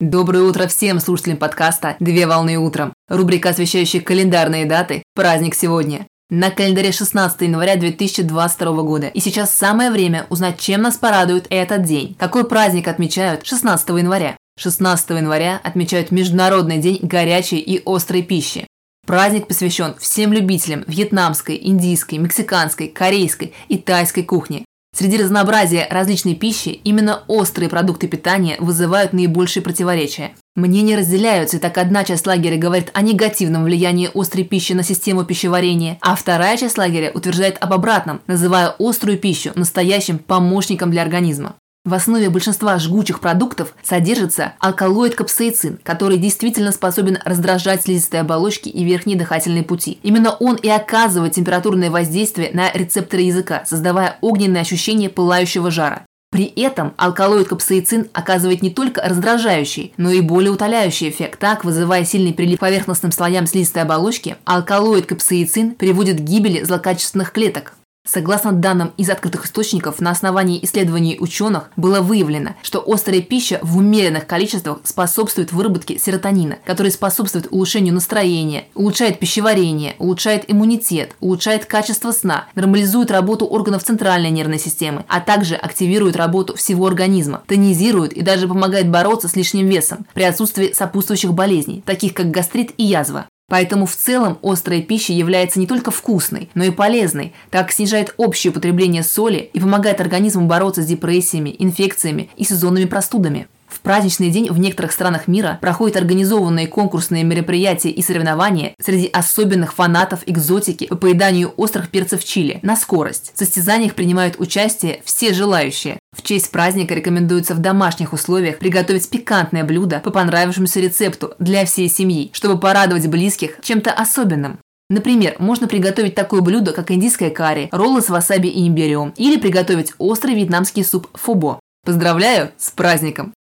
Доброе утро всем слушателям подкаста «Две волны утром». Рубрика, освещающая календарные даты «Праздник сегодня». На календаре 16 января 2022 года. И сейчас самое время узнать, чем нас порадует этот день. Какой праздник отмечают 16 января? 16 января отмечают Международный день горячей и острой пищи. Праздник посвящен всем любителям вьетнамской, индийской, мексиканской, корейской и тайской кухни. Среди разнообразия различной пищи именно острые продукты питания вызывают наибольшие противоречия. Мнения разделяются, и так одна часть лагеря говорит о негативном влиянии острой пищи на систему пищеварения, а вторая часть лагеря утверждает об обратном, называя острую пищу настоящим помощником для организма. В основе большинства жгучих продуктов содержится алкалоид капсаицин, который действительно способен раздражать слизистые оболочки и верхние дыхательные пути. Именно он и оказывает температурное воздействие на рецепторы языка, создавая огненное ощущение пылающего жара. При этом алкалоид капсаицин оказывает не только раздражающий, но и более утоляющий эффект. Так, вызывая сильный прилив поверхностным слоям слизистой оболочки, алкалоид капсаицин приводит к гибели злокачественных клеток. Согласно данным из открытых источников, на основании исследований ученых было выявлено, что острая пища в умеренных количествах способствует выработке серотонина, который способствует улучшению настроения, улучшает пищеварение, улучшает иммунитет, улучшает качество сна, нормализует работу органов центральной нервной системы, а также активирует работу всего организма, тонизирует и даже помогает бороться с лишним весом при отсутствии сопутствующих болезней, таких как гастрит и язва. Поэтому в целом острая пища является не только вкусной, но и полезной, так как снижает общее потребление соли и помогает организму бороться с депрессиями, инфекциями и сезонными простудами. В праздничный день в некоторых странах мира проходят организованные конкурсные мероприятия и соревнования среди особенных фанатов экзотики по поеданию острых перцев чили на скорость. В состязаниях принимают участие все желающие. В честь праздника рекомендуется в домашних условиях приготовить пикантное блюдо по понравившемуся рецепту для всей семьи, чтобы порадовать близких чем-то особенным. Например, можно приготовить такое блюдо, как индийское карри, роллы с васаби и имбирем, или приготовить острый вьетнамский суп фубо. Поздравляю с праздником!